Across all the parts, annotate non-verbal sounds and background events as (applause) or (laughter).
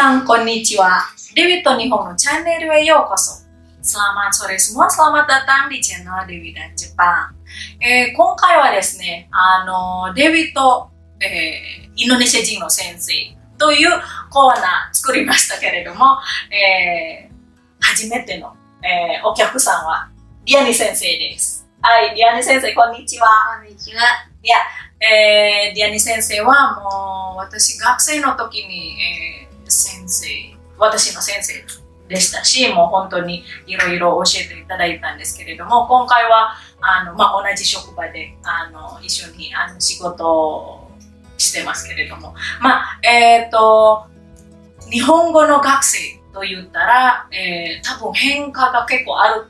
皆さん、こんにちは。デビット日本のチャンネルへようこそ。Selamat sore semua, selamat datang di channel Dewi dan Jepang. えー今回はですね、あの、デビット、えーインドネシア人の先生というコーナー作りましたけれども、えー初めての、えーお客さんはリアニ先生です。はい、リアニ先生、こんにちは。こんにちは。えー、ディアニ先生はもう私学生の時に、えー先生私の先生でしたしもう本当にいろいろ教えていただいたんですけれども今回はあの、まあ、同じ職場であの一緒にあの仕事をしてますけれどもまあえっ、と日本語の学生と言ったら、えー多分変化が結構ある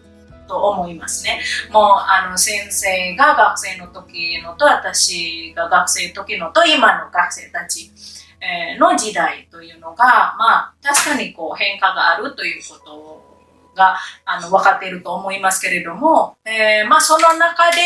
と思いますね。もうあの先生が学生の時のと私が学生の時のと今の学生たちえーの時代というのがまあ確かにこう変化があるということがあの分かっていると思いますけれども、えーまあその中で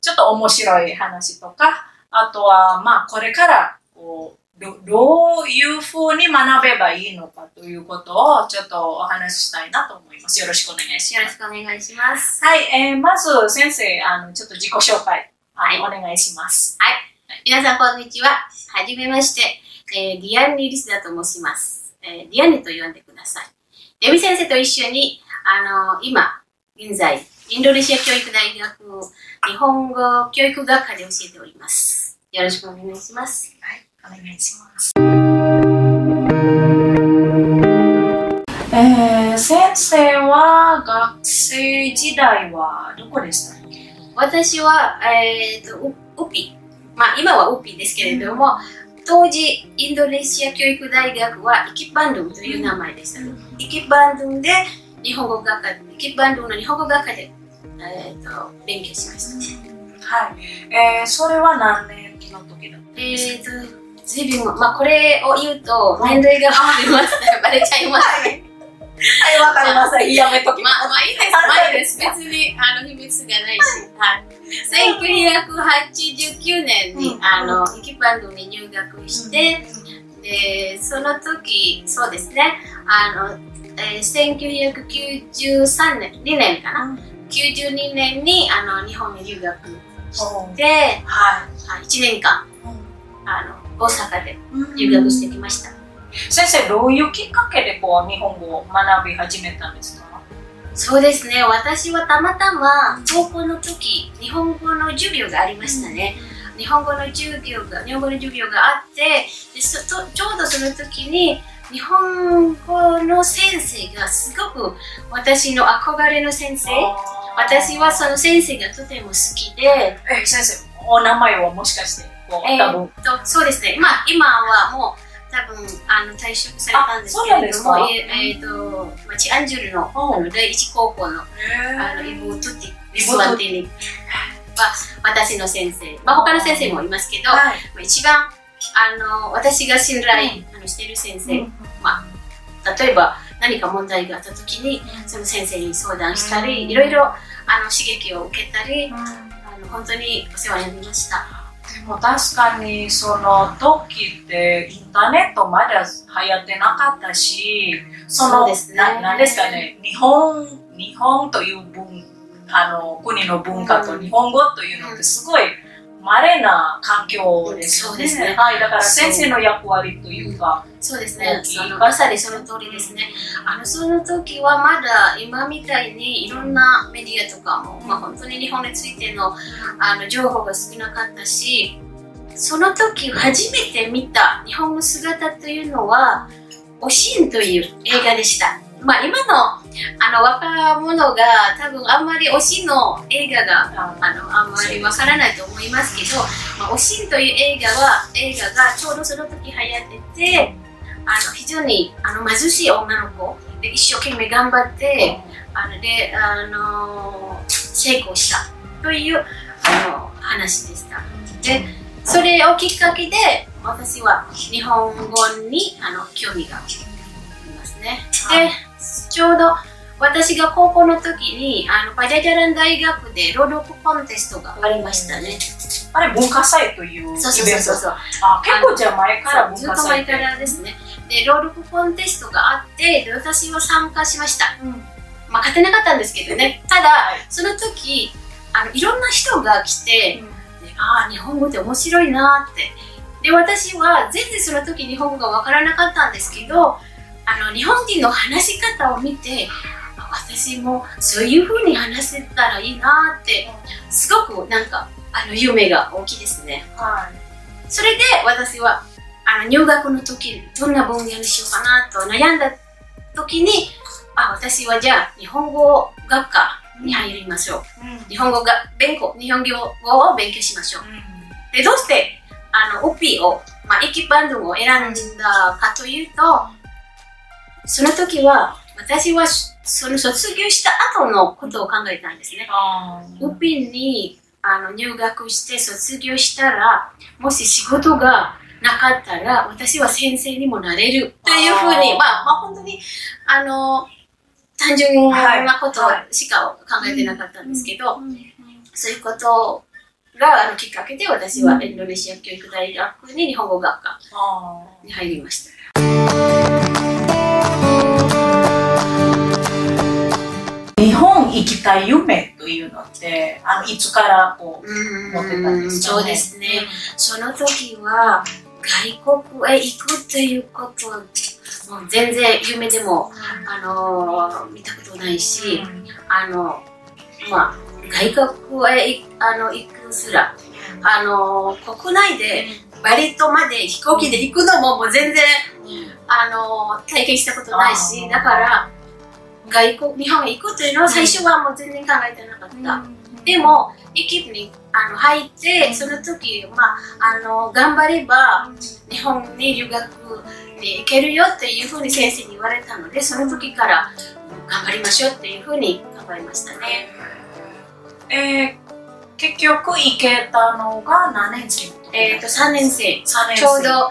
ちょっと面白い話とかあとはまあこれからこうどどういうふうに学べばいいのかということをちょっとお話ししたいなと思います。よろしくお願いします。よろしくお願いします。はい、えーまず先生、あの、ちょっと自己紹介、はい、はお願いします。皆さん、こんにちは。はじめまして。えー、ディアンニ・リスダと申します。えー、ディアンニと呼んでください。デビ先生と一緒に、あの今、現在、インドネシア教育大学日本語教育学科で教えております。よろしくお願いします。はい、お願いします。えー、先生は学生時代はどこでした？私は、えー、とウウピ、まあ、今はウピですけれども、当時インドネシア教育大学はイキバンドゥンという名前でした、イキバンドゥンで日本語学科イキバンドゥンの日本語学科で、えー、と勉強しました。はい、えー、それは何年の時だったんえですか、ー、とずいぶん、まあ、これを言うと年齢がバレます。バレちゃいます。ねはい、わかりません。やめときまあ、ます。まあいいです、まあいいです。別にあの秘密がないし。はい。1989年に、うんあの、イキパンドに入学して、で、その時、そうですね、あの、えー、1993年、2年かな？92年にあの日本に留学して、はあ1年間、い。あの、大阪でうん留学してきました。先生、どういうきっかけでこう日本語を学び始めたんですか？そうですね、私はたまたま高校の時、日本語の授業がありましたね。日本語の授業が、日本語の授業があって、でそとちょうどその時に、日本語の先生がすごく私の憧れの先生、私はその先生がとても好きで、え、先生、お名前はもしかして、こう、え多分。ーとそうですね、まあ、今はもう多分あの退職されたんですけれども、ええーとまあチアンジュルの第一高校のあのイボトティ、リスワンティニは私の先生、まあ、他の先生もいますけど、はい。まあ一番あの私が信頼、あのしている先生、例えば何か問題があった時にその先生に相談したり、うん。いろいろあの刺激を受けたり、うん。あの本当にお世話になりました。もう確かにその時ってインターネットまだ流行ってなかったし、そのそねなんですかね、日本日本という文あの国の文化と日本語というのってすごい稀な環境ですよね。そうですねはい、だから先生の役割というか、そうですねそのまさにその通りですね。あのその時はまだ今みたいにいろんなメディアとかも、まあ、本当に日本についてのあの情報が少なかったし、その時初めて見た日本の姿というのは、おしんという映画でした。まあ今のあの若者が多分あんまりおしの映画があのあんまりわからないと思いますけど、まあ、おしという映画は映画がちょうどその時流行っててあの非常にあの貧しい女の子で一生懸命頑張ってあのであの成功したというあの話でした。でそれをきっかけで私は日本語にあの興味がありますね。でちょうど私が高校の時にあのパジャジャラン大学で朗読コンテストがありましたね。あれ文化祭というイベントそうそう。そうそう。あ結構じゃあ前からず文化祭っと前からですね。で朗読コンテストがあってで私は参加しました。うん。まあ勝てなかったんですけどね。ただその時あのいろんな人が来て、でああ日本語って面白いなって。で私は全然その時日本語がわからなかったんですけどあの日本人の話し方を見てあ私もそういう風に話せたらいいなってすごくなんかあの夢が大きいですね。はい。それで私はあの入学の時どんな分野にしようかなと悩んだ時にあ私はじゃあ日本語学科に入りましょう。うん。日本語が勉強日本語を勉強しましょう。でどうしてあのオピを、まあ、駅バンドを選んだかというとその時は私はその卒業した後のことを考えたんですね。ウピンにあの入学して卒業したらもし仕事がなかったら私は先生にもなれるというふうにまあ、まあ本当にあの単純なことしか考えてなかったんですけど、そういうことがあのきっかけで私はインドネシア教育大学に日本語学科あに入りました。たい夢というのってあのいつからこう持ってたんですか、ね、そうですね。その時は外国へ行くということはもう全然夢でも、あのー見たことないし、あのまあ外国へいあの行くすら、あの国内でバリ島まで飛行機で行くのももう全然、あの体験したことないしだから外国日本へ行くというのは最初はもう全然考えてなかった。でも、駅にあの入って、その時、まあ、あの頑張れば日本に留学に行けるよっていうふうに先生に言われたので、その時から頑張りましょうっていうふうに頑張りましたね。えー結局行けたのが何年生えっ、と、3年生、3年生。ちょうど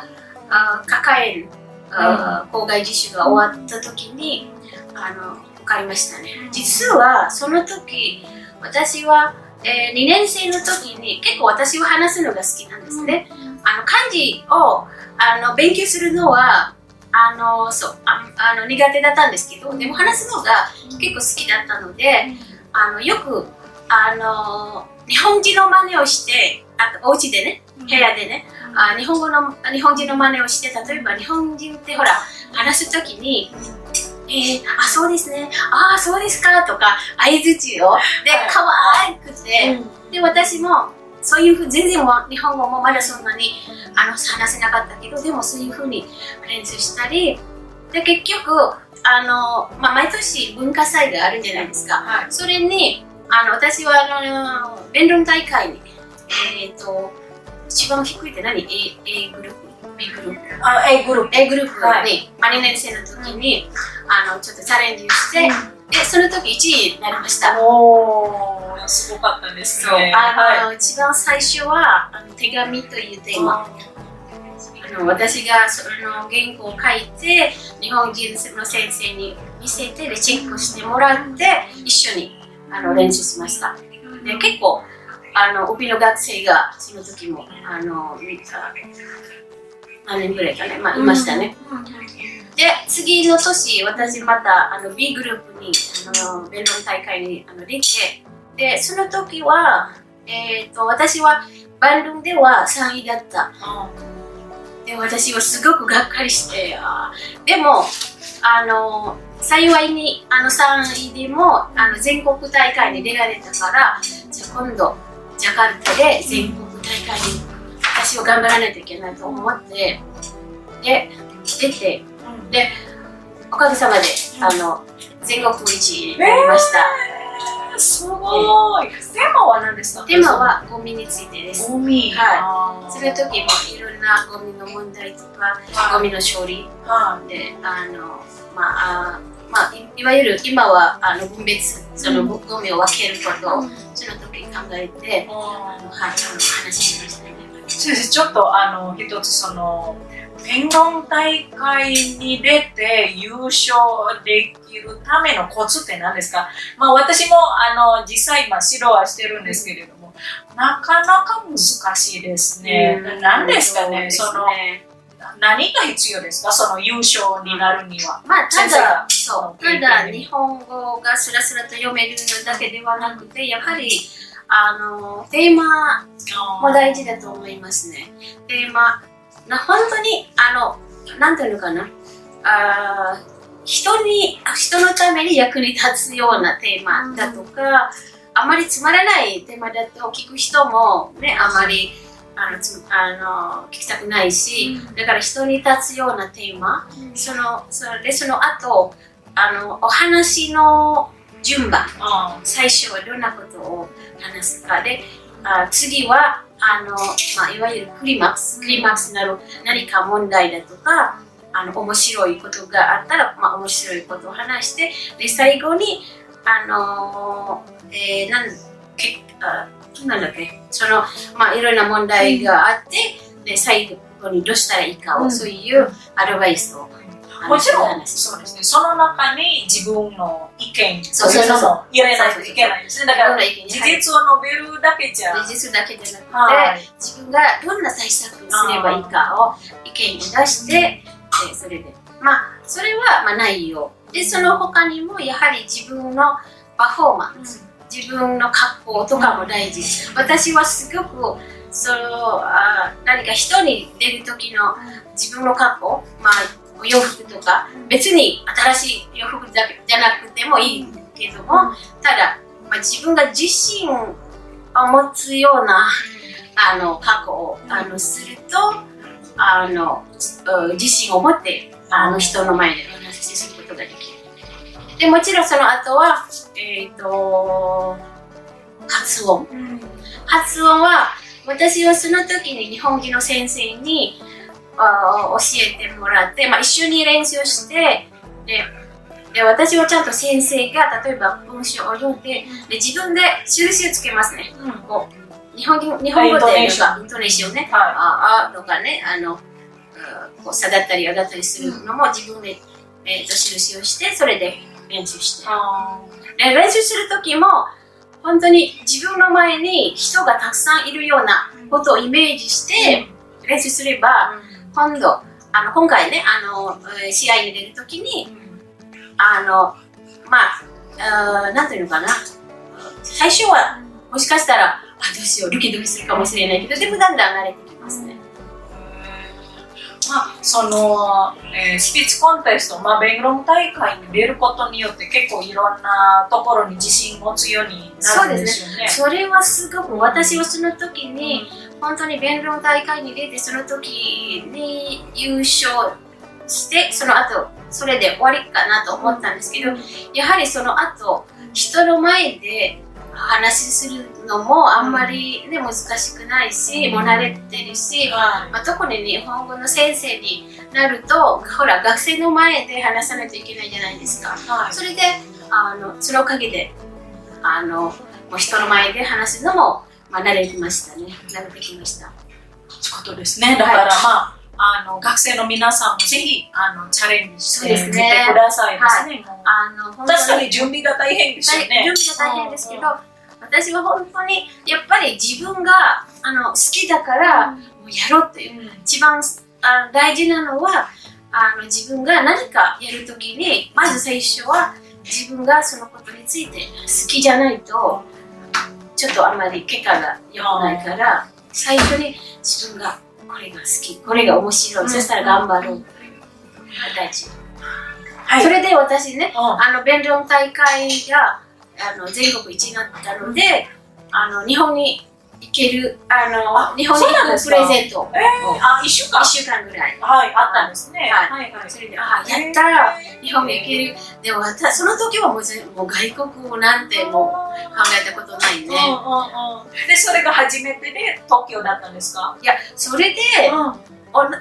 あ抱えるあ校外実習が終わった時に、あの受かりましたね。実はその時私は、え2年生の時に結構私は話すのが好きなんですね。あの漢字をあの勉強するのはあのそうああの苦手だったんですけどでも話すのが結構好きだったのであのよくあの日本人の真似をしてあとお家でね部屋でねあ日本語の日本人の真似をして例えば日本人ってほら話す時に「えー、あそうですね。ああそうですか」とか相づちを。ではい。可愛くて、で私もそういうふう全然日本語もまだそんなにあの話せなかったけどでもそういうふうに練習したりで結局あの、まあ、毎年文化祭があるじゃないですか。はい。それにあの私はあの弁論大会にえっ、と一番低いって何？A, A グループ？B グループあ A グループ A グループに、はまあ2年生の時に、あのちょっとチャレンジをして、でその時1位になりました。おー。すごかったですね。あの、一番最初はあの手紙というテーマ、あの私がその原稿を書いて日本人の先生に見せてでチェックしてもらって一緒にあの練習しました。で結構あの帯の学生がその時もあの見た何年ぐらいかね、まあ、いましたね、で次の年私またあの B グループにあの弁論大会にあの出てでその時は、えー、と私はバンドでは3位だった。で私はすごくがっかりしてあー。でもあの幸いにあの3位でもあの全国大会に出られたからじゃあ今度ジャカルタで全国大会に私は頑張らないといけないと思ってで出てでおかげさまであの全国一位になりました、えーすごい。テーマは何ですか？テーマはゴミについてです。ゴミ。はい。いその時もいろんなゴミの問題とかゴミの処理。はであのまああまあいいわゆる今はあの分別そのゴゴミを分けることをその時考えていあのはいあの話しましたねちょっとあの一つその弁論大会に出て優勝できるためのコツって何ですか？まあ私もあの実際まあ指導はしてるんですけれども、なかなか難しいですね。何ですかね？その何が必要ですか？その優勝になるには。まあ、ただ、そう、ただ、日本語がスラスラと読めるだけではなくて、やはり、あの、テーマも大事だと思いますね。テーマ、な本当に、あの、なんていうのかな、あー人に、あ人のために役に立つようなテーマだとか、あまりつまらないテーマだと聞く人もね、あまりあのつあの聞きたくないし、だから人に立つようなテーマ、そのそれでその後あのお話の順番あ最初はどんなことを話すかであ次はあの、まあ、いわゆるクリマックスクリマックスになる何か問題だとかあの面白いことがあったら、まあ、面白いことを話してで最後にあの、えーなんけあなんだっけその、まあ、いろんな問題があって、で最後にどうしたらいいかを、うん。そういうアドバイスをもちろん、そうですね。その中に自分の意見そうそうそう。も入れないといけないですね。だから、事事実を述べるだけじゃ。実だけじゃなくて、はい。自分がどんな対策をすればいいかを意見を出して、でそれで。まあそれはまあ内容。でその他にもやはり自分のパフォーマンス自分の格好とかも大事。私はすごくそのあ何か人に出る時の自分の格好まあお洋服とか別に新しい洋服だけじゃなくてもいいけどもただ、まあ、自分が自信を持つようなあの過去をあのするとあのうん自信を持ってあの人の前でお話しすることができる。でもちろんその後は、えっと発音。発音は私はその時に日本人の先生にあ教えてもらって、まあ、一緒に練習してでで私はちゃんと先生が例えば文章を読んでで自分で印をつけますね。うん。こう日本語日本語でイントネーションね。はああとかね、あの、うんこう差だったりあだったりするのも自分で、えー、と印をして、それで練習して。で練習するときも、本当に自分の前に人がたくさんいるようなことをイメージして練習すれば、今度、あの今回ね、あの、試合に出るときに、あの、まあ、何ていうのかな、最初はもしかしたら、あ、どうしよう、ドキドキするかもしれないけど、でもだんだん慣れてきますね。まあ、その、えースピーチコンテスト、まあ、弁論大会に出ることによって結構いろんなところに自信を持つようになるんですよね。それはすごく、私はその時に、本当に弁論大会に出て、その時に優勝して、その後、それで終わりかなと思ったんですけど、やはりその後、人の前で話するのもあんまりね、難しくないし、もう慣れてるし、はまあ、特に日本語の先生になると、ほら、学生の前で話さないといけないじゃないですか。それで、あの、そのおかげで、あの、もう人の前で話すのも、まあ、慣れてましたね。慣れてきました。そういうことですね。だから、まあ、あの学生の皆さんもぜひあのチャレンジしてみてくださいですね。もうあの、本確かに準備が大変ですよね。準備が大変ですけど、私は本当に、やっぱり自分があの好きだから、もうやろうという。一番あ大事なのはあの自分が何かやるときにまず最初は自分がそのことについて好きじゃないとちょっとあんまり結果が良くないから最初に自分がこれが好きこれが面白い、そしたら頑張ろう、大事、はい。それで私ねうん。あの弁論大会があの全国一になったのであの日本に行けるあのあ日本に行くプレゼント。をえー、あ、一週間？1週間ぐらい。はい、あったんですね。ははい、はい。それで、ああ、やったら日本に行ける。でも、私その時はもうぜもう外国語なんてもう考えたことないね。うんうんうん。で、それが初めてで東京だったんですか？いや、それで、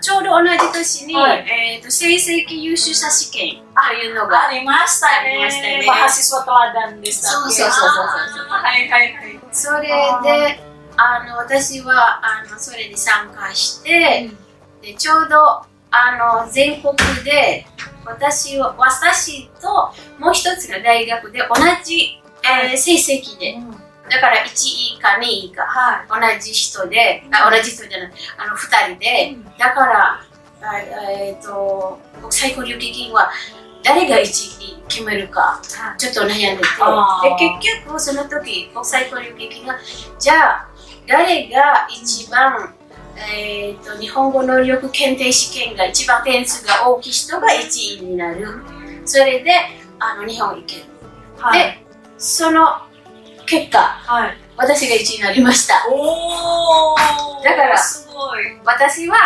ちょうど同じ年に、はい。えーと成績優秀者試験というのが、ありましたね。ありましたね。バハシスワトアダンでそうそうそうそうはいはいはい。それで、あの私はあのそれに参加して、でちょうどあの全国で私は私ともう一つの大学で同じ、えー成績で。だから1位か2位かは同じ人で、あ同じ人じゃない、あの2人で、だからあえー、と国際交流基金は誰が一位決めるかちょっと悩んでて。で結局その時国際交流基金がじゃあ誰が一番、えーと、日本語能力検定試験が一番点数が大きい人が1位になる。それであの日本行ける、はい、でその結果、はい、私が1位になりました。おだからすごい。私は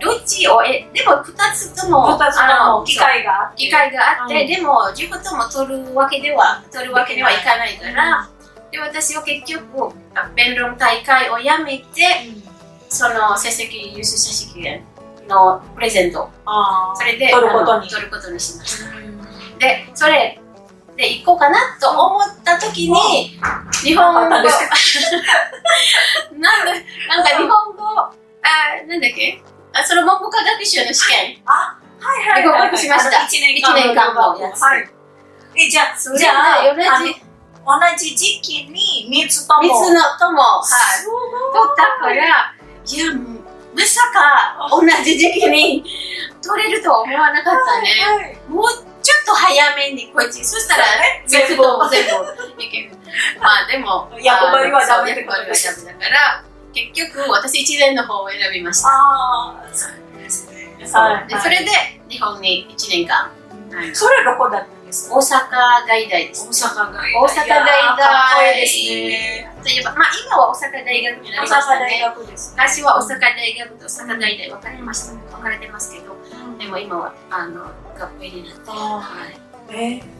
どっちをえでも2つとも2つとも機会があって。機会があって、うん、でも両方とも取るわけでは取るわけにはいかないから、うん、で私は結局弁論大会をやめて、うん、その成績優秀者試験のプレゼントそれで取ることに取ることにしました、でそれで行こうかなと思った時に、日本語 (laughs) なんでなんか日本語あなんだっけ？あその文部科学省の試験。あ、はいはいはい、合格しました。1年間のやつ。はい。え、じゃあ、じゃあ、同じ。同じ時期に3つとも。3つのとも、はい。取ったから、いや、まさか同じ時期に取れるとは思わなかったね。はいはい、もうちょっと早めにこっち。そしたら、ね、全部、全部いける。まあでも、(laughs) 役割はダメだから。結局私1年の方を選びましたああそうですねはいでそれで日本に1年間、それどこだった？んです。か大阪外大です。大阪外大阪大大ですねといえばまあ今は大阪大学になりましたね大学です。昔は大阪大学と大阪大大分かれました。分かれてますけど、でも今はあの合併になって。はい。えー。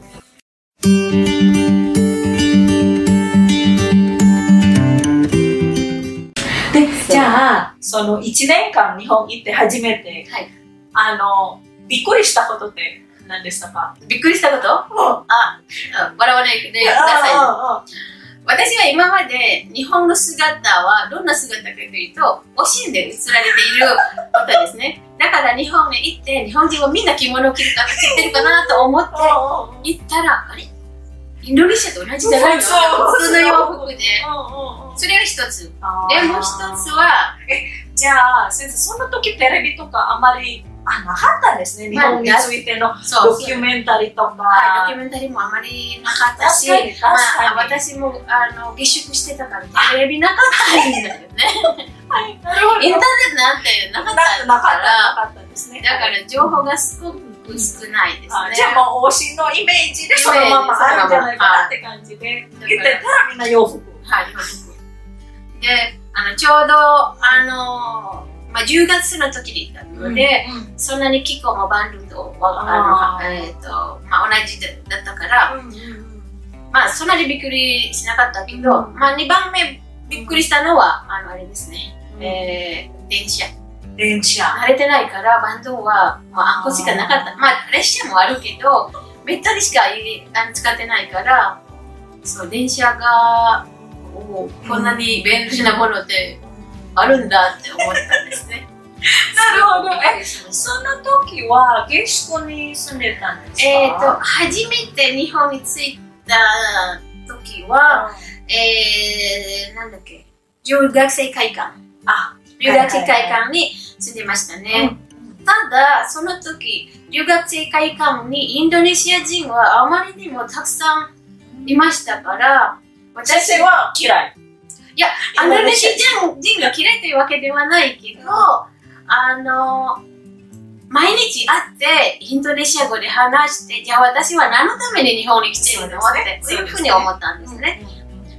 じゃあ、その1年間日本行って初めて、はい、あの、びっくりしたことって何でしたか？びっくりしたこと、うん、あ、笑わないでください。私は今まで日本の姿はどんな姿かというと、おしんで映られていることですね。(laughs) だから日本に行って、日本人はみんな着物を着るか着てるかなと思って行ったら、あれ？インドネシアと同じじゃないの？普通の洋服で。それが一つ。で、もう一つは、え、じゃあ、先生、その時テレビとかあまりあなかったんですね、日本についてのドキュメンタリーとか。はい、ドキュメンタリーもあまりなかったし、まあ、私もあの下宿してたからテレビなかったんだよね。はい。インターネットなんてなかったなかったですね。だから情報がすごく少ないですね。じゃあもう推しのイメージでそのままあるんじゃないかなって感じで、言ってたらみんな洋服。はい、洋服。で、あの、ちょうど、あの、まあ、10月の時に行ったので、うんうん、そんなに気候もバンルとあの、えーとまあ、同じだったから、うんうん、まあ、そんなにびっくりしなかったけど、うん、まあ、2番目びっくりしたのは、あの、あれですね、うん、えー、電車。電車。慣れてないから、バンドは、まあ、あんこしかなかった。まあ、列車もあるけど、めったにしか使ってないから、そう、電車が、おこんなに便利なものってあるんだって思ったんですね。(laughs) なるほど。え、その時は下宿に住んでたんですか？えっ、と、初めて日本に着いた時は、うん、えー、なんだっけ、留学生会館。あ、留学生会館に住んでましたね。ただ、その時、留学生会館にインドネシア人はあまりにもたくさんいましたから、私は嫌い。いや、インドネシア人が嫌いというわけではないけど、あの、毎日会ってインドネシア語で話して、じゃあ私は何のために日本に来てるの？って、そういうふうに思ったんですね。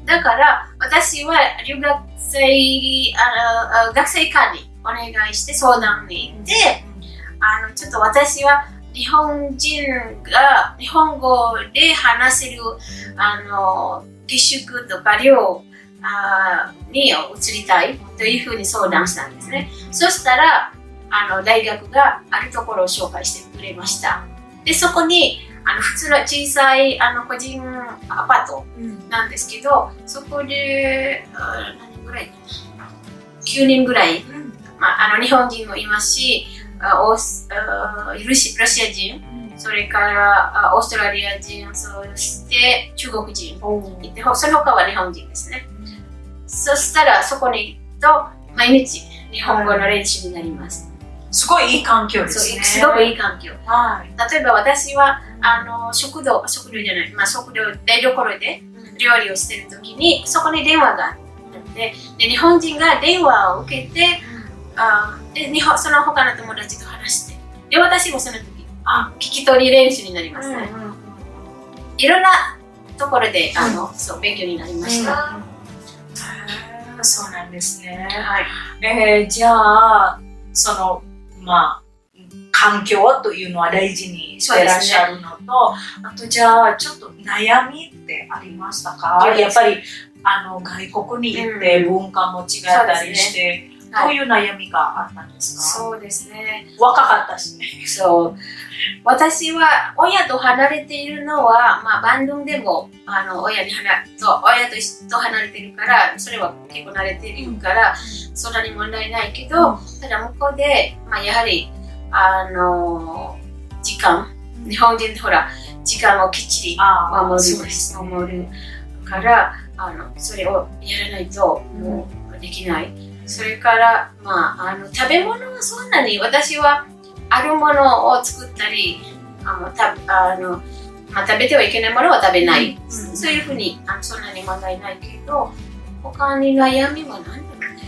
だから、私は留学生、あの学生館にお願いして相談に行って、あの、ちょっと私は日本人が日本語で話せる、あの、下宿とか寮に移りたいというふうに相談したんですね。そしたら、あの、大学があるところを紹介してくれました。で、そこに、あの、普通の小さい、あの、個人アパートなんですけど、うん、そこで、何人ぐらい ?9 人ぐらい、うん、まあ、あの、日本人もいますし、オスロシア人、それからオーストラリア人、そして中国人いて、その他は日本人ですね。そしたらそこに行くと毎日日本語の練習になります。すごいいい環境ですね。すごくいい環境。はい。例えば私はあの食堂、食堂じゃない、まあ、食堂、台所で料理をしてる時にそこに電話があってで日本人が電話を受けてあで日本その他の友達と話してで私もその時あ聞き取り練習になりますね、いろんなところであの、そう勉強になりました、へーそうなんですね。はい、えーじゃあ、その、まあ、環境というのは大事にしてらっしゃるのと、あとじゃあ、ちょっと悩みってありましたか？やっぱり、あの、外国に行って文化も違ったりして、どういう悩みがあったんですか？そうですね若かったしね。そう私は親と離れているのは、まあ、バンドンでもあの親に離と親と一と離れているからそれは結構慣れているから、そんなに問題ないけど、ただ向こうで、まあ、やはりあの時間日本人ほら時間をきっちりあ守る。守るからあのそれをやらないともうできない。それから、まあ、あの食べ物はそんなに私はあるものを作ったりあのたあの、まあ、食べてはいけないものは食べない、うん。そういうふうにあのそんなに問題ないけど他に悩みは何だろうね。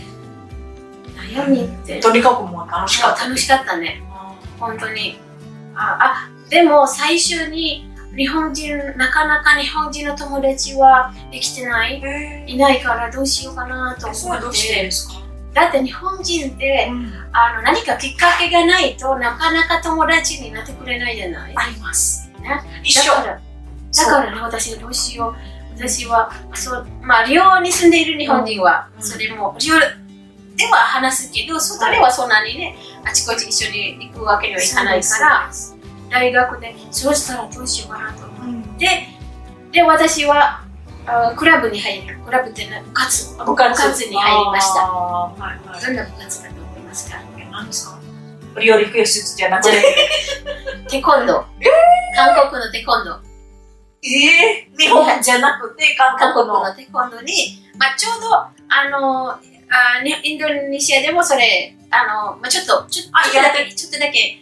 悩みって。とにかくもう楽しかった。楽しかったね。本当に。ああでも最初に日本人なかなか日本人の友達はできてない。えいないからどうしようかなと思っはどうしててですか？だって日本人ってあの何かきっかけがないとなかなか友達になってくれないじゃない？あります。ね。一緒。だからだからね私どうしよう。私はそうまあ寮に住んでいる日本人は、うん。それも寮では話すけど外ではそんなにねあちこち一緒に行くわけにはいかないから大学でそうしたらどうしようかなと思って。で私はあクラブに入る。クラブってね部活？部活。に入りました。はいはい。どんな部活だと思いますか？え何ですか？料理教室じゃなくて？テコンドー。韓国のテコンドー。えー、日本じゃなくて韓韓国の。テコンドーに、まあ、ちょうどあのあにインドネシアでもそれあの、まあ、ちょっとちょあちょっとだけちょっとだけ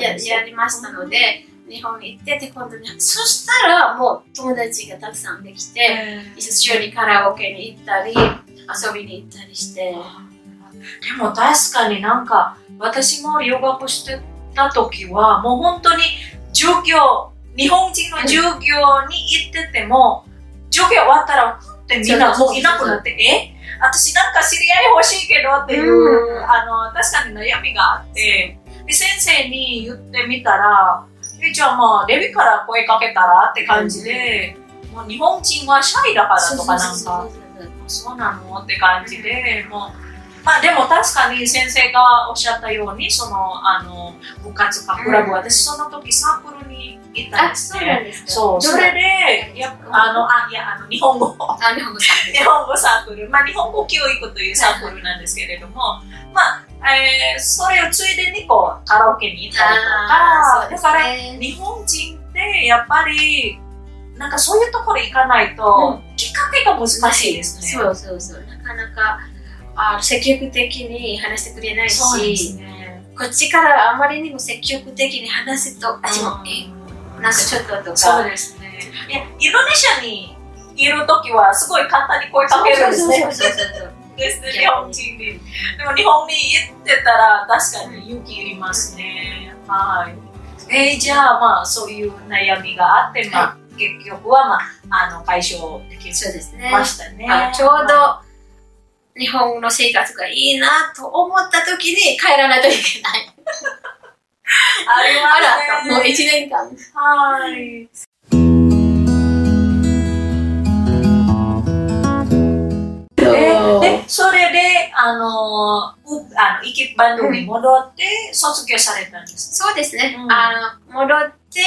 やややりましたので、日本に行ってテコンドーにそしたらもう友達がたくさんできて、えー一緒にカラオケに行ったり遊びに行ったりして。でも確かになんか私も留学してた時はもう本当に授業日本人の授業に行ってても、授業終わったらふってみんなもういなくなってえ？私なんか知り合い欲しいけどっていう、うん。あの確かに悩みがあって。で先生に言ってみたらえじゃあまあレビから声かけたらって感じで、もう日本人はシャイだからとかなんかそうなのって感じで、もう、まあでも確かに先生がおっしゃったように、その、あの、部活かクラブ、うん。私その時サークルに行ったんあですね。そう、それで、やあの、あ、いや、あの、日本語、あ日本語さん日本語サークル、まあ日本語教育というサークルなんですけれども、まあ、えー、それをついでにこう、カラオケに行ったりとか、あーそうですだから、ね日本人ってやっぱり、なんかそういうところ行かないと、きっかけが難しいですね。そうそうそうなかなかあ積極的に話してくれないし、ね。こっちからあまりにも積極的に話すと私も、うんえなんかちょっととかそうですね。いや、インドネシアにいるときはすごい簡単に声かけるんですね。そうそうそうそうですね、日本人に。でも日本に行ってたら確かに勇気いりますね。はい。えーじゃあまあそういう悩みがあって、まあ結局はまあ、あの、解消できそうですねましたね。あちょうど日本の生活がいいなと思った時に帰らないといけない。(laughs) ありあら、ますね。(laughs) もう一年間。はい。それで、あの、うあの、イキバンドに戻って、卒業されたんです。そうですね。うんあの、戻って、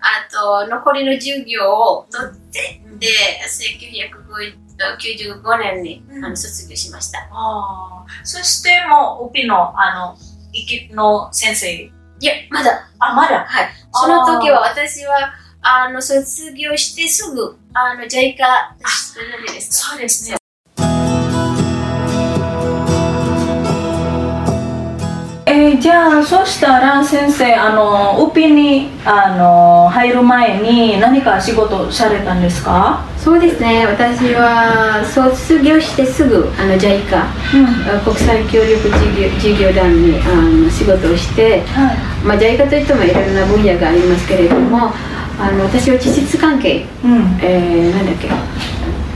あと、残りの授業を取って、で、1995年に、うんあの卒業しました。ああ。そして、もう、ウピの、あの、イキの先生。いや、まだ、あ、まだ？はい。その時は私は、あの、卒業してすぐ、あの、ジャイカ、そうですね。ー、じゃあそしたら先生あのウピにあの入る前に何か仕事されたんですか？そうですね。私は卒業してすぐあの JICA、うん、国際協力事業事業団にあの仕事をして、はい。まあ、JICA といってもいろんな分野がありますけれどもあの私は地質関係、うん、えー、なんだっけ、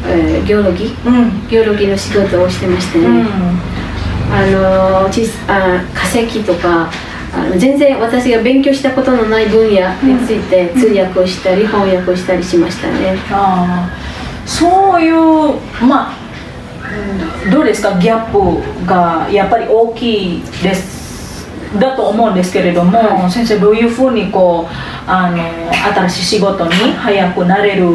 えー、ギオロギ、うん、ギオロギの仕事をしてましてね、うんあのちあ化石とかあの全然私が勉強したことのない分野について通訳をしたり翻訳をしたりしましたね。あそういうまあどうですかギャップがやっぱり大きいですだと思うんですけれども、はい、先生どういうふうにこうあの新しい仕事に早くなれる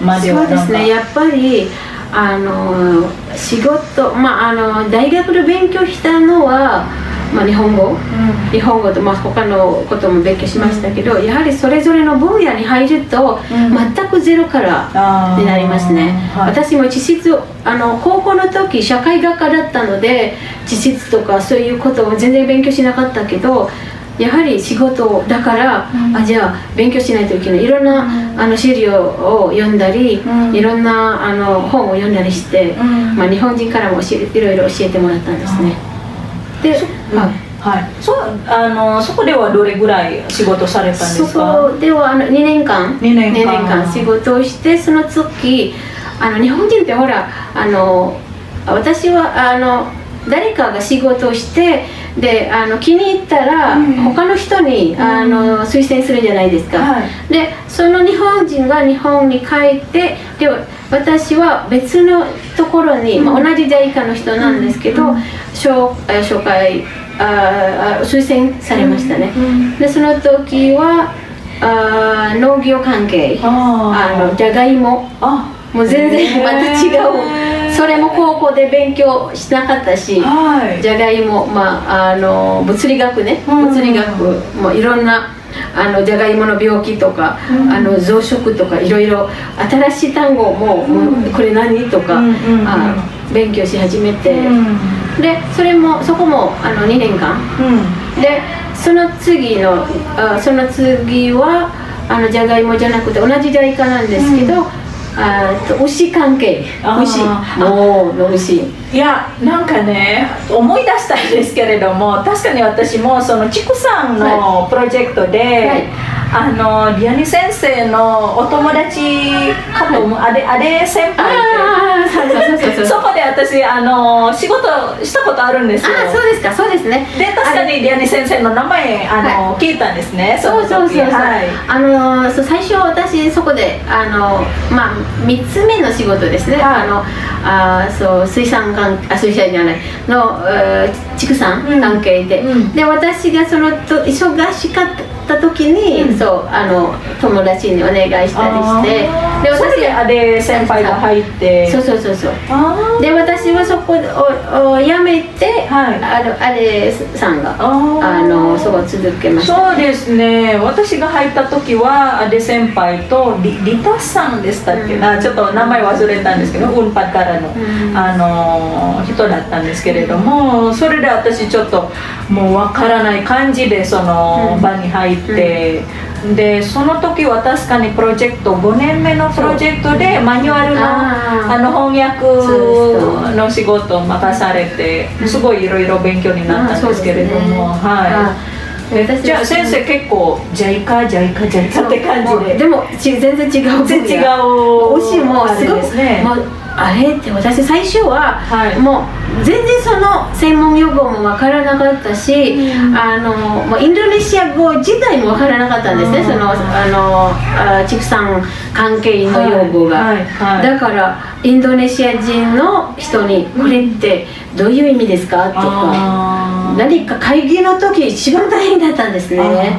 まではそうですねやっぱりあの仕事、まあ、あの大学で勉強したのは、まあ、日本語、うん、日本語と、まあ、他のことも勉強しましたけど、うん、やはりそれぞれの分野に入ると、全くゼロからになりますね、はい、私も地質あの高校の時社会学科だったので地質とかそういうことを全然勉強しなかったけどやはり仕事だから、うん、あじゃあ勉強しないといけない。いろんな、うん、あの資料を読んだり、うん、いろんなあの本を読んだりして、まあ、日本人からも教えいろいろ教えてもらったんですね。で、はいはい、そあのそこではどれぐらい仕事されたんですか？そこではあの2年間。2年間 ,2 年間仕事をしてその時あの日本人ってほらあの私はあの誰かが仕事をしてであの気に入ったら、他の人に、あの推薦するじゃないですか、はい、でその日本人が日本に帰ってで私は別のところに、まあ、同じ在家の人なんですけど、紹紹介あ推薦されましたね、でその時はあ農業関係。あのじゃがいももう全然また違うそれも高校で勉強しなかったし、はい、じゃがいも、まあ、あの物理学ね、物理学もいろんなあのじゃがいもの病気とか、うん、あの増殖とかいろいろ新しい単語も,、もうこれ何とか、うんうん、あ勉強し始めて、でそれもそこもあの2年間、でその次のあその次はあのじゃがいもじゃなくて同じじゃいかなんですけど、牛関係。牛。もうの牛いやなんかね思い出したいですけれども確かに私もその畜産のプロジェクトで、はい。はいあのリアニ先生のお友達かと思う、あれあれ先輩ってそこで私あの仕事したことあるんですよ。あそうですかそうですね。で確かにリアニ先生の名前あの、はい、聞いたんですねそうそうそうそう、はい、あのそう最初私そこであのまあ3つ目の仕事ですね、はい、あのあそう水産関あ水産じゃない。の、えー、畜産関係で、で私がそのと忙しかった時に、うん、そうあの友達にお願いしたりしてで私あれ先輩が入って。そうそうそうそう。で私はそこをを辞めて、はい、あのあれさんがあのそこ続けました。そうですね。私が入った時はあれ先輩とリリタさんでしたっけ？な、うん、ちょっと名前忘れたんですけど運パからの、うん、あの人だったんですけれどもそれで私ちょっともう分からない感じでその場に入って、うん、でその時は確かにプロジェクト5年目のプロジェクトでマニュアルのあの翻訳の仕事を任されてすごいいろいろ勉強になったんですけれども、はい。じゃあ先生結構じゃいかじゃいかじゃいかって感じで。でも全然違う全然違う推しもすごく、ね、あれ？って私最初は、もう全然その専門用語も分からなかったし、うん、あのもうインドネシア語自体も分からなかったんですね、そのあのあ畜産関係の用語が、はい。はい、だからインドネシア人の人に「これってどういう意味ですか?」とか何か会議の時一番大変だったんですね。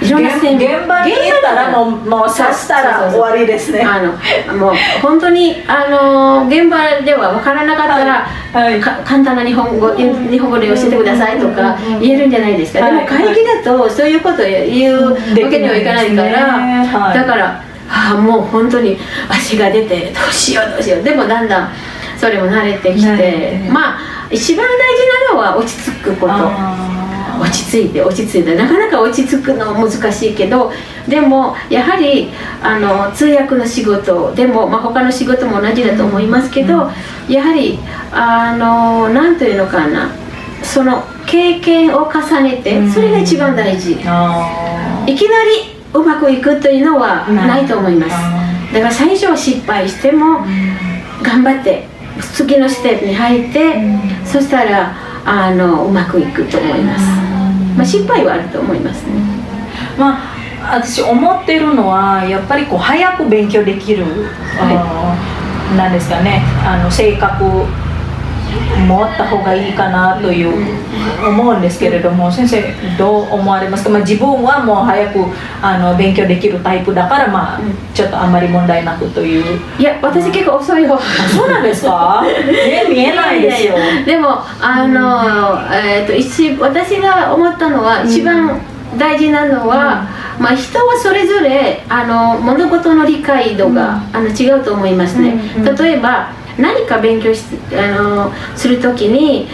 いろんな現場に行ったらもうもう刺したら終わりですね。あのもう本当にあの現場では分からなかったら、はい、簡単な日本語日本語で教えてくださいとか言えるんじゃないですか、でも会議だとそういうことを言うわけにはいかないから、ね、だからああもう本当に足が出てどうしようどうしよう。でもだんだんそれも慣れてきてまあ一番大事なのは落ち着くこと落ち着いて落ち着いてなかなか落ち着くの難しいけどでもやはりあの通訳の仕事でも、まあ、他の仕事も同じだと思いますけど、やはりあの何というのかなその経験を重ねてそれが一番大事、いきなりうまくいくというのはないと思います。だから最初は失敗しても頑張って次のステップに入って、そしたらあのうまくいくと思います、まあ、失敗はあると思いますね、まあ私思ってるのはやっぱりこう早く勉強できる、はい、なんですかね。あの性格持った方がいいかなという思うんですけれども先生どう思われますか、まあ、自分はもう早くあの勉強できるタイプだからまあちょっとあんまり問題なくという。いや私結構遅いよそうなんですか？ね見えないですよ。(laughs) でもあの、えーと、一私が思ったのは一番大事なのは、うん、まあ、人はそれぞれあの物事の理解度が、うん、あの違うと思いますね、例えば何か勉強しあのする時に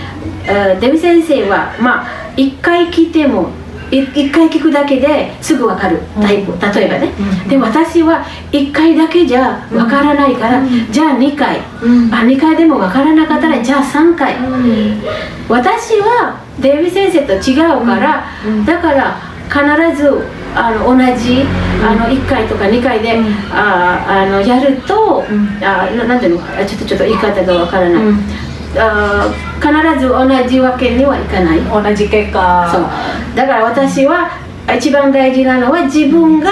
デビ先生はまあ一回聞いても一回聞くだけですぐ分かるタイプ、うん、例えばね、うん、で私は1回だけじゃ分からないから、うん、じゃあ2回、あ2回でも分からなかったらじゃあ3回、私はデビ先生と違うから、だから必ずあの同じ、あの1回とか2回で、ああのやると、あなんていうのちょっとちょっと言い方がわからない、あ必ず同じわけにはいかない。同じ結果。そう。だから私は一番大事なのは自分が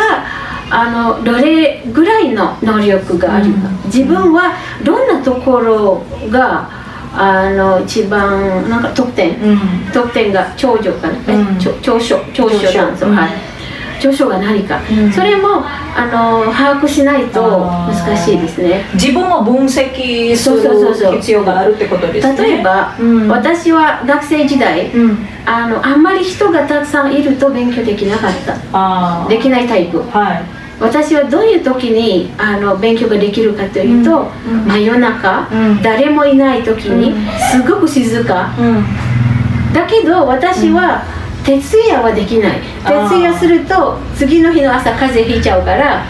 あのどれぐらいの能力があるか、自分はどんなところがあの一番なんか得点、うん、得点が長女かな、うん、長所。長所なんですよ、はい。長所が何か、うん、それもあの把握しないと難しいですね。自分を分析する必要があるってことですね。例えば、うん、私は学生時代、うん、あのあんまり人がたくさんいると勉強できなかった。できないタイプ、はい私はどういう時にあの勉強ができるかというと、うん、真夜中、うん、誰もいない時に、すごく静か、だけど私は、徹夜はできない。徹夜すると次の日の朝風邪ひいちゃうから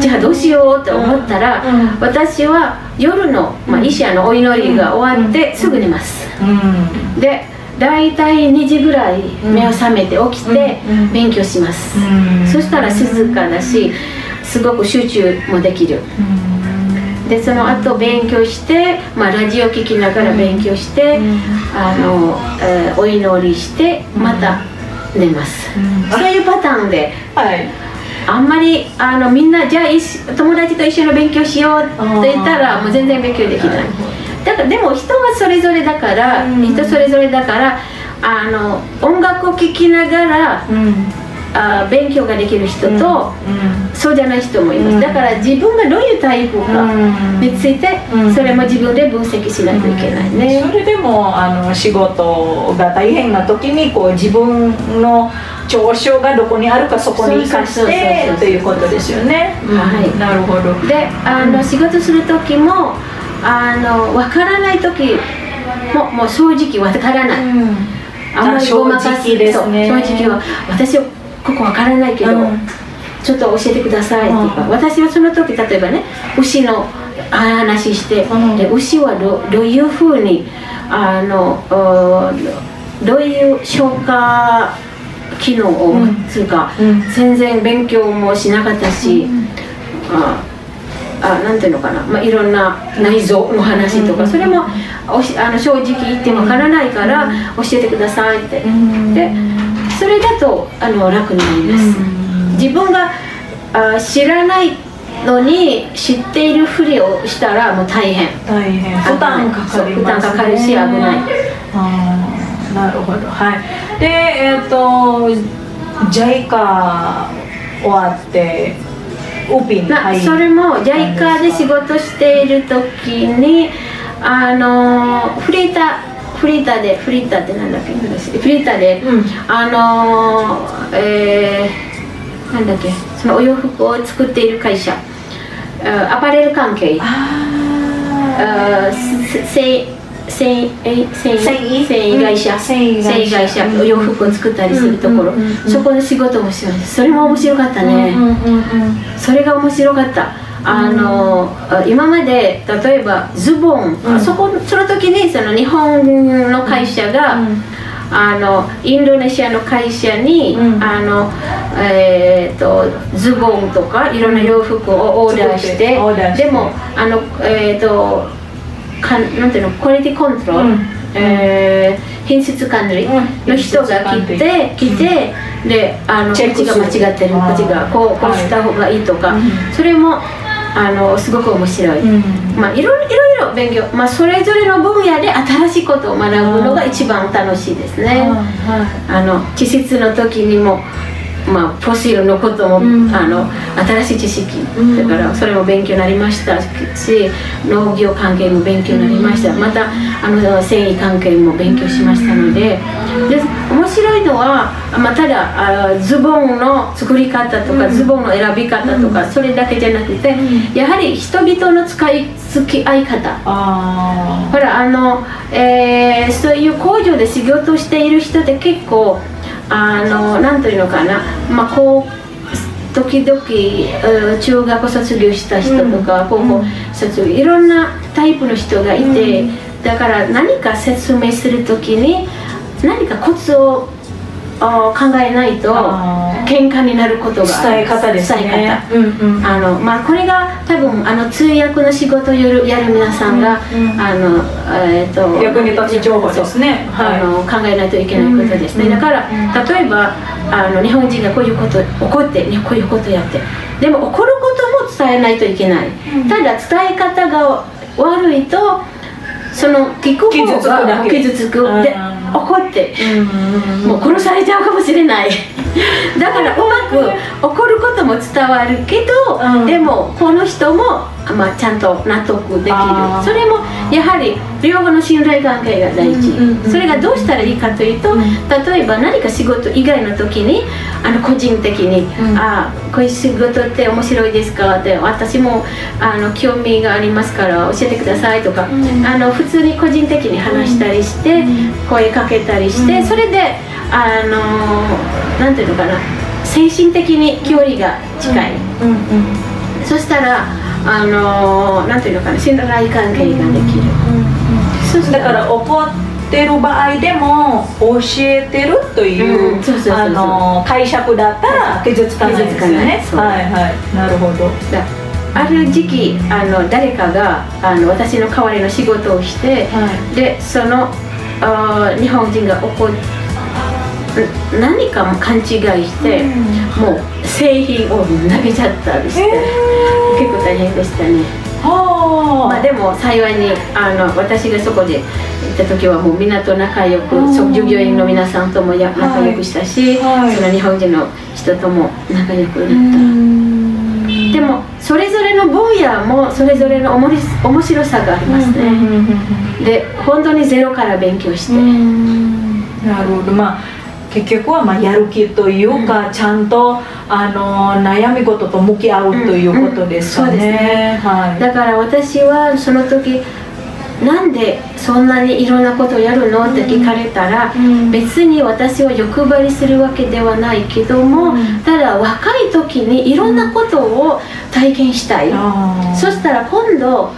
じゃあどうしようと思ったら、うん。うん、私は夜の、まあ、医者のお祈りが終わってすぐ寝ます、うん、で大体2時ぐらい目を覚めて起きて勉強します、そしたら静かだしすごく集中もできる、でその後勉強して、まあ、ラジオ聴きながら勉強して、うん、あのえー、お祈りしてまた寝ます、うん、そういうパターンで、はい、あんまりあのみんなじゃあ友達と一緒に勉強しようって言ったらもう全然勉強できないだからでも人はそれぞれだから、うん、人それぞれだからあの音楽を聴きながら、あ勉強ができる人と、うん。うん、そうじゃない人もいます、うん、だから自分がどういうタイプかについて、それも自分で分析しないといけないね、それでもあの仕事が大変な時にこう自分の長所がどこにあるかそこに生かしてということですよね、はいなるほどであの、仕事する時もあの分からない時ももう正直分からない、あんまりごまかす、ね、正直は私ここわからないけど、うん、ちょっと教えてくださいっていうか、うん、私はその時例えばね牛の話して、うん、で牛はどどういうふうにあのどういう消化機能を持つか、全然勉強もしなかったし、ああなんていうのかな、まあ、いろんな内臓の話とか、それもおしあの正直言ってわからないから教えてくださいって。でそれだとあの楽になります、自分があ知らないのに知っているふりをしたらもう大変。大変。負担かかり負担かかるし危ない。あなるほど。はい。でえっ、ー、と JICA 終わってウピに入それも JICA で仕事している時にあのフリーターフリーターでフリーターってなんだっけ？フリーターで、うん、あのー、えー、なんだっけ？そのお洋服を作っている会社。アパレル関係。ああ繊維繊維繊維？繊維会社、繊維会社。会社洋服を作ったりするところ、そこの仕事もしましたそれも面白かったね、それが面白かった。あの、今まで例えばズボン、うん。そこその時にその日本の会社が、うん。あのインドネシアの会社に、うん。あのえー、とズボンとかいろんな洋服をオーダーして,、作ってオーダーして。でもあの、えー、とかんなんていうのクオリティコントロール、うん。えー品質管理の人が来て、来てであのこっちが間違ってるこっちがこうこうした方がいいとか、うん。それもあのすごく面白い。うん。まあ、いろいろいろ勉強、まあ、それぞれの分野で新しいことを学ぶのが一番楽しいですね。はあの地質の時にも、まあ、フォシルのことも、うん。あの新しい知識、うん。だからそれも勉強になりましたし農業関係も勉強になりました、またあの繊維関係も勉強しましたので。で面白いのは、まあ、ただあズボンの作り方とか、うん。ズボンの選び方とか、それだけじゃなくて、やはり人々の使い付き合い方。あほらあの、えーそういう工場で仕事をしている人って結構あのなんというのかな。まあこう時々、うん中学卒業した人とか、うん。高校卒業いろんなタイプの人がいて、うだから何か説明する時に何かコツをあ考えないと喧嘩になることが伝え方ですね。方。うんうん。あのまあ、これが多分あの通訳の仕事をやるやる皆さんが、うんうん。あのえー、と役に立つ情報ですね。そうあの考えないといけないことですね、うんだから例えばあの日本人がこういうこと怒ってねこういうことやって。でも怒ることも伝えないといけない、うん。ただ伝え方が悪いとその聞く傷方が傷つくでうん怒って。うん。もう殺されちゃうかもしれない。だからうまく怒ることも伝わるけど、うん。でもこの人も、まあ、ちゃんと納得できる。それもやはり両方の信頼関係が大事、それがどうしたらいいかというと、うん。例えば何か仕事以外の時にあの個人的に「うん。ああこういう仕事って面白いですか?」って「私もあの興味がありますから教えてください」とか、うん。あの普通に個人的に話したりして、うん。声かけたりして、うん。それであのなんていうのかな精神的に距離が近い、うんうん。そしたらあのなんていうのかな信頼関係ができる、そしただから怒ってる場合でも教えてるという,、解釈だったら傷つかな。いです。よねはいはい。なるほど。だある時期あの誰かがあの私の代わりの仕事をして、はでそのあー日本人が怒っん何かも勘違いして、もう製品を投げちゃったりして、結構大変でしたね、はまあ、でも幸いにあの私がそこで行った時はもうみんなと仲良く、従業員の皆さんとも仲良くしたし、はい。その日本人の人とも仲良くなった、ん。でもそれぞれの分野もそれぞれのおもり面白さがありますね、で本当にゼロから勉強して、なるほど。まあ結局はまあやる気というか、ちゃんとあの悩み事と向き合うということですかね。うね。はい。だから私はその時なんでそんなにいろんなことをやるのって聞かれたら、うん。別に私を欲張りするわけではないけども、うん。ただ若い時にいろんなことを体験したい、そしたら今度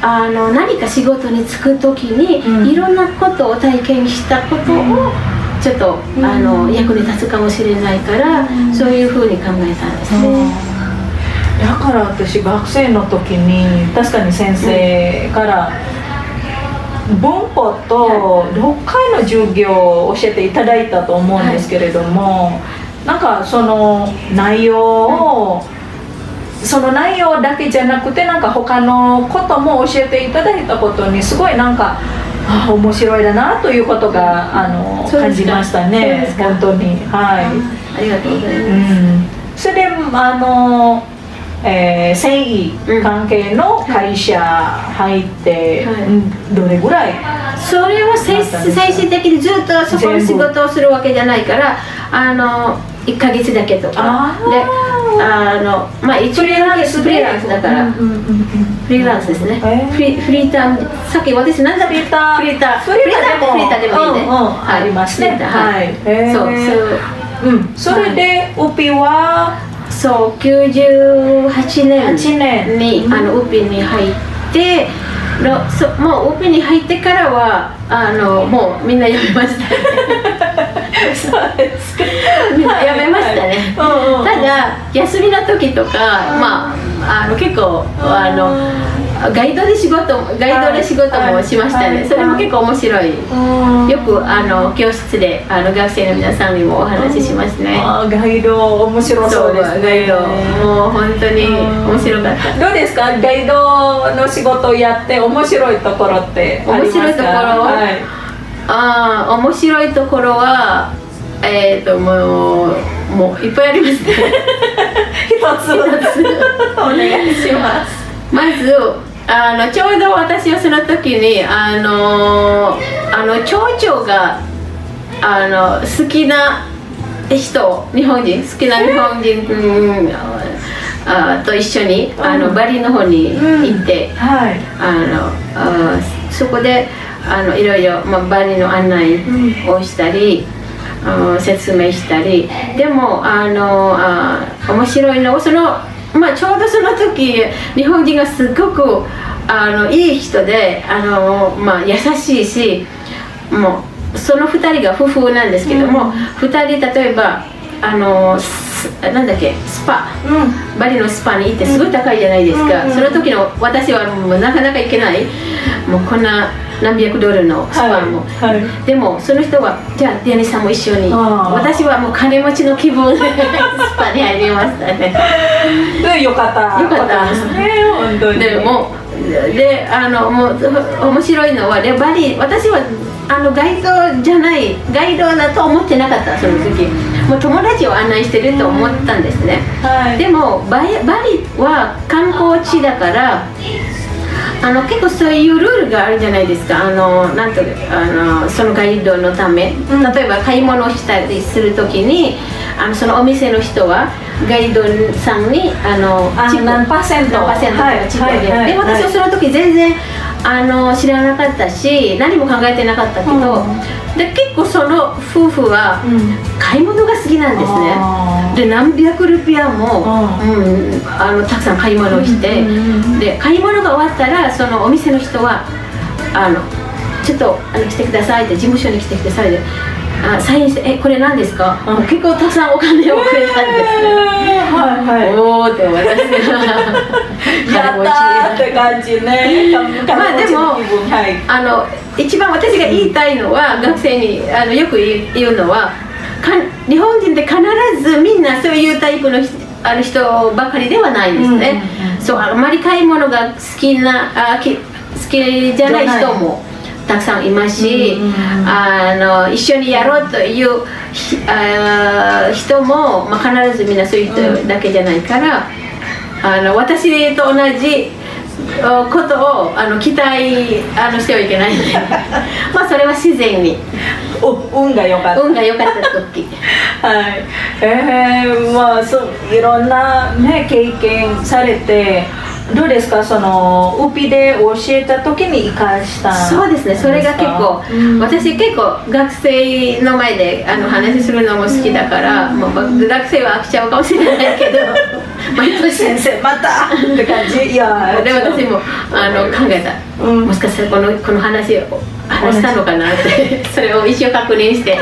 あの何か仕事に就く時に、うん。いろんなことを体験したことをちょっと、うん。あの役に立つかもしれないから、うん。そういうふうに考えたんですね。だから私学生の時に確かに先生から文法と6回の授業を教えていただいたと思うんですけれども、なんかその内容をその内容だけじゃなくてなんか他のことも教えていただいたことにすごいなんかあ面白いだなということがあの感じましたね。本当に。はい。ありがとうございます。うん、それであの、えー繊維関係の会社入って、どれぐらいそれは精精神的にずっとそこの仕事をするわけじゃないからあの1ヶ月だけとか。であのまあ一応フリーランスフリーランスだから、フリーランスですね、フリフリーター。さっき私何だフリーター。フリーターフリーターでもフリーターでもいいね、ありますね。はい、はい。そうそう。うん。それでウピは？そう98年8年に、あのウピに入ってもうウピに入ってからはあのもうみんな辞めました。ね (laughs) そうですか。みんな辞めましたね、ただ休みの時とか、まあ、あの結構あのガイドで仕事もガイドで仕事もしましたね、はい。それも結構面白い、うん。よくあの教室であの学生の皆さんにもお話ししますね、ガイド面白そうですね。ガイド。もう本当に面白かった。どうですか？ガイドの仕事をやって面白いところってありますか？面白いところは？い。ああ面白いところはえっ、ともうもういっぱいありますね。(laughs) 一つ。お願いします。まずあのちょうど私はその時にあのあの町長があの好きな人日本人好きな日本人、うんあと一緒にあの、うんバリの方に行って、はい。あのあそこであのいろいろ、まあ、バリの案内をしたり、あ説明したり。でもあのあ面白いのはその、まあ、ちょうどその時日本人がすごくあのいい人であの、まあ、優しいしもうその2人が夫婦なんですけども、2人例えばあのすなんだっけスパ。うん。バリのスパに行ってすごい高いじゃないですか、うん。その時の私はもうなかなか行けない。もうこんな何百ドルのスパも、はいはい。でもその人はじゃあディアニさんも一緒に。私はもう金持ちの気分でスパに入りましたね。(laughs) でよかった。よかった。ですね本当に。でもであのもう面白いのはでバリ私はあのガイドじゃないガイドだと思ってなかったその時。もう友達を案内してると思ったんですね、はい。でもバリは観光地だからあの結構そういうルールがあるじゃないですか。あのなんとあのそのガイドのため、うん。例えば買い物をしたりする時にあのそのお店の人はガイドさんにあのあ何パーセント？何パーセントとはいかチッで私はその時全然あの知らなかったし何も考えてなかったけど、で結構その夫婦はうん。買い物が好きなんですね。で何百ルピアも、ううんあのたくさん買い物をして、で買い物が終わったらそのお店の人はあのちょっとあの来てくださいって事務所に来てくださいであサインして「えこれ何ですか?うん結構たくさんお金をくれたんですね、はいはい。おーって私はやったーって感じね。まあでもはい。あの一番私が言いたいのは、学生にあのよく言うのはか日本人って必ずみんなそういうタイプの人ある人ばかりではないですね、そうあまり買い物が好きなあき好きじゃない人もたくさんいますし、あの一緒にやろうというひあー人も、まあ、必ずみんなそういう人だけじゃないから、あの私と同じあことをあの期待あのしてはいけない (laughs) まあそれは自然にお運が良かった。運が良かった時 (laughs) はい。えー、まあそういろんなね経験されて。どうですか？そのウピで教えた時に生かしたそうですね。それが結構、うん。私結構学生の前であの話するのも好きだから、もう学生は飽きちゃうかもしれないけど (laughs) 毎年先生また？って感じいや (laughs) で私もあの考えた、うん。もしかしたらこのこの話を話したのかなって (laughs) それを一応確認して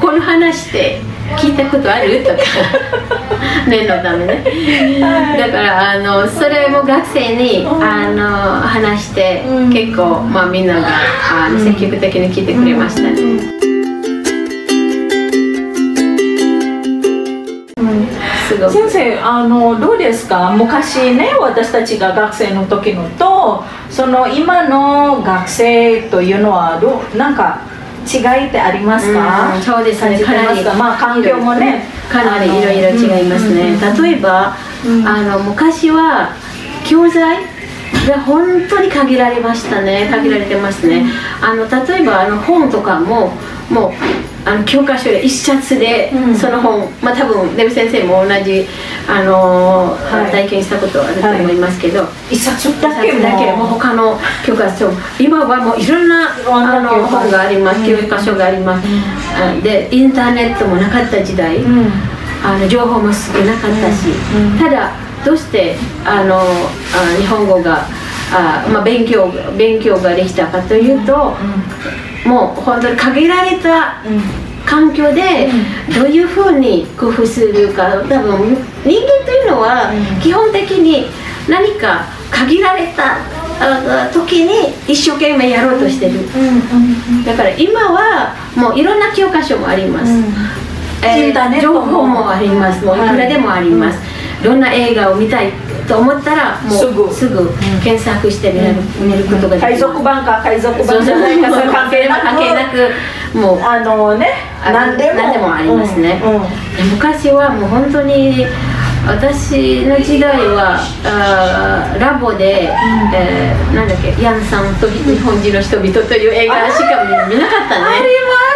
この話って聞いたことある？とか (laughs) 念のためね。だからあのそれも学生にあの話して、うん。結構、まあ、みんながあの積極的に聞いてくれました。ね、先生あのどうですか？昔ね私たちが学生の時のとその今の学生というのはどうなんか違いってありますか、うんそうですね。感じてますか？まあ環境もねかなりいろいろ違いますね、例えば、うん。あの昔は教材が本当に限られましたね。限られてますね。あの例えばあの本とかももうあの教科書で一冊でうん。その本、まあ多分デブ先生も同じ、あのーはい。体験したことあると思いますけど、一冊だだけだけもう他の教科書今はもういろんなあの本があります、うん教科書があります、あでインターネットもなかった時代、うん。あの情報も少なかったし、うん。うん。ただどうしてあのあ日本語があ、まあ、勉強勉強ができたかというと、もう本当に限られたうん環境でどういうふうに工夫するか多分人間というのはうん。基本的に何か限られたあ時に一生懸命やろうとしてる。うんだから今はもういろんな教科書もあります、えー情報もあります。もういくらでもあります、どんな映画を見たいと思ったらもうすぐ。検索して見る,、見ることができ海ます賊版か海賊版じゃないか関係なく。もうあのねあ何でも。何でもありますね。うんうん。昔はもう本当に私の時代はあーラボで、えーなんだっけヤンさんと日本人の人々という映画しか見見なかったね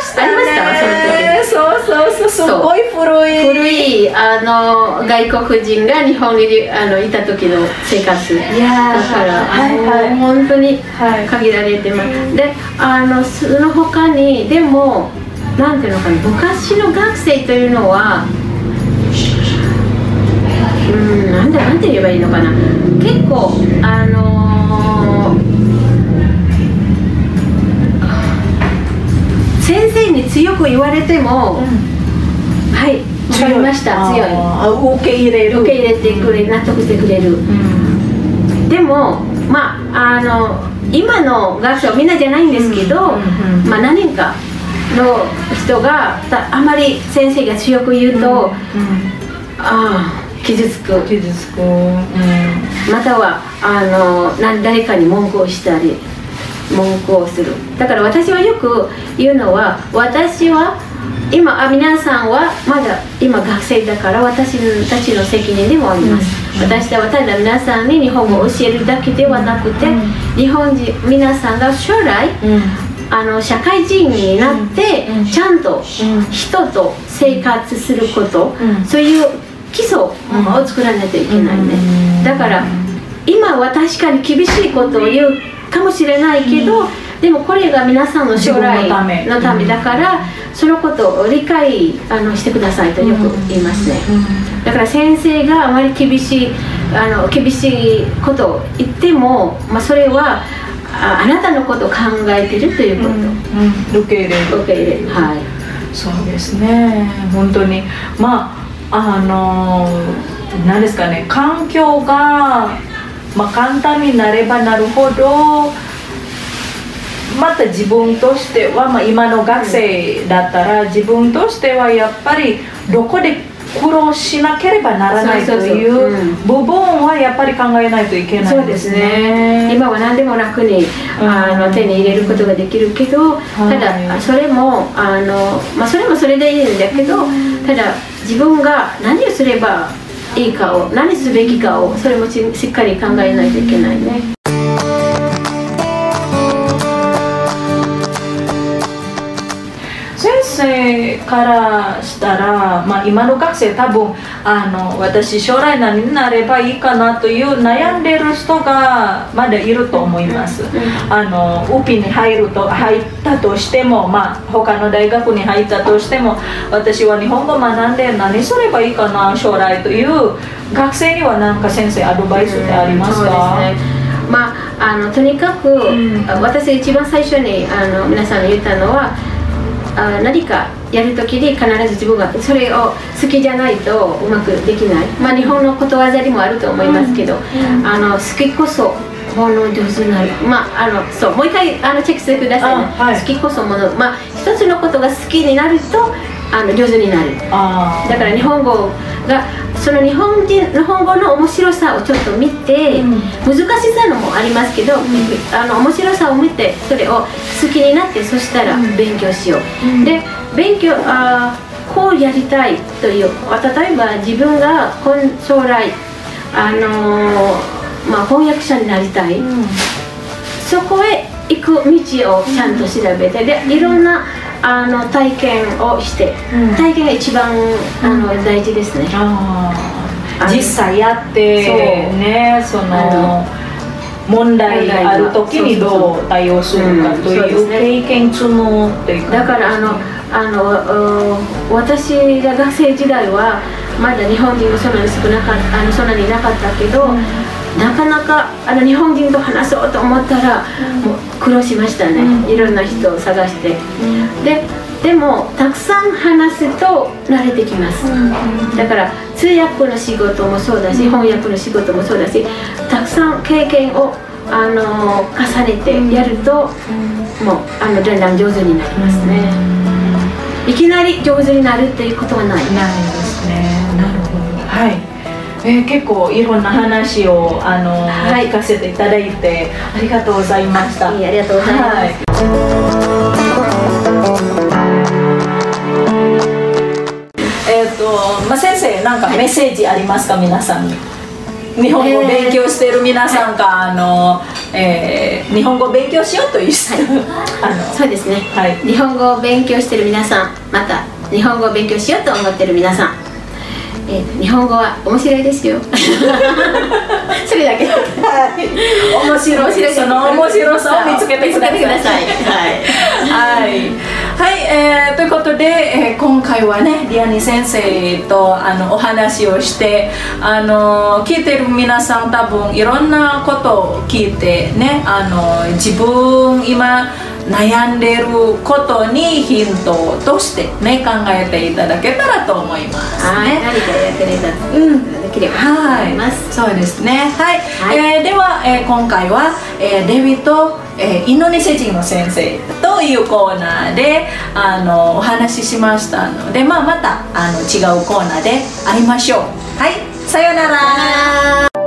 したねありました？そうそうそうすごい古い。古い。あの外国人が日本にあのいた時の生活。いやー。だから、はいはい。本当にはい。限られてます、であのその他にでもなんていうのかな昔の学生というのはうんなんでなんて言えばいいのかな。結構あの先生に強く言われても、はいわかりました強い。受け入れる。受け入れてくれ納得してくれる。うん。でもまああの今の学生はみんなじゃないんですけど、まあ、何人かの人がたあまり先生が強く言うと、ああ傷つく。傷つく。うん。またはあのな誰かに文句をしたり文句をする。だから私はよく言うのは私は今あ皆さんはまだ今学生だから私たちの責任でもあります、私はただ皆さん。に日本語を教えるだけではなくて、日本人皆さんが将来あの社会人になって、うんちゃんとうん人と生活す。ること、うんそういう基礎を作らないといけないね、うんだから今は確かに厳しいことを言うかもしれないけど、でもこれが皆さんの将来自分のためのためだから、そのことを理解あのしてくださいとよく言いますね、だから先生があまり厳しいあの厳しいことを言っても、まあ、それはああなたのことを考えてるということ、受け入れる。受け入れる。はい。そうですね。本当に。まああの何ですかね。環境が、まあ、簡単になればなるほどまた自分としては、まあ、今の学生だったら自分としてはやっぱりどこで苦労しなければならないといううん部分はやっぱり考えないといけないそうですね。今は何でも楽にあの手に入れることができるけど、ただそれもあの、まあ、それもそれでいいんだけど、ただ自分が何をすればいいかを何すべきかをそれもししっかり考えないといけないね。からしたら、まあ、今の学生多分あの私将来何になればいいかなという悩んでる人がまだいると思います、あのウピに入ると入ったとしても、まあ、他の大学に入ったとしても私は日本語学んで何すればいいかな将来という学生には何か先生アドバイスってありますか、まあ、あのとにかく、ん。私が一番最初にあの皆さんに言ったのはあ何かやるときに必ず自分がそれを好きじゃないとうまくできない、まあ、日本のことわざにもあると思いますけど、あの好きこそもの上手になる。まああのそうもう一回あのチェックしてくださいね、あはい。好きこそもの。まあ一つのことが好きになるとあの上手になる。だから日本語がその日本人日本語の面白さをちょっと見て、うん。難しさのもありますけど、あの面白さを見てそれを好きになってそしたら勉強しよう、うん。で勉強あーこうやりたいというあ例えば自分が今将来あのーまあ、翻訳者になりたい、そこへ行く道をちゃんと調べてでいろんなあの体験をして、うん。体験が一番あの大事ですね。実際やってそう。ねそあの問題ある時にどう対応するかうんという経験積むっていうだからあのあのう私が学生時代はまだ日本人がそんなに少なかったあのそんなにいなかったけど、なかなかあの日本人と話そうと思ったら、もう苦労しましたね、うん。いろんな人を探して。ででもたくさん話すと慣れてきます、だから通訳の仕事もそうだし、翻訳の仕事もそうだしたくさん経験をあの重ねてやると、もうあのだんだん上手になりますね、いきなり上手になるっていうことはない、ないですね。なるほど。はい、えー結構いろんな話をあの、はい。聞かせていただいてありがとうございました。いいありがとうございます、えっ、と、まあ、先生なんかメッセージありますか、皆さんに。日本語を勉強している皆さんか、あの、えー日本語を勉強しようという人、(laughs) あのそうですね、はい。日本語を勉強してる皆さんまた日本語を勉強しようと思ってる皆さん、えー日本語は面白いですよ。(laughs) それだけ。面白い。その面白さを見つけてください。見つけてください。はい、はい。えーということで、えー今回はねリアニ先生とあのお話をしてあの聞いてる皆さん多分いろんなことを聞いてねあの自分今悩んでることにヒントとしてね考えていただけたらと思いますはい、ね。何か役に立つうんできればとはい思います、そうですね。はい。はいえーでは、えー今回は、えーデビと、えーインドネシア人の先生というコーナーであのお話ししましたので、まあまたあの違うコーナーで会いましょう。はい。さようなら。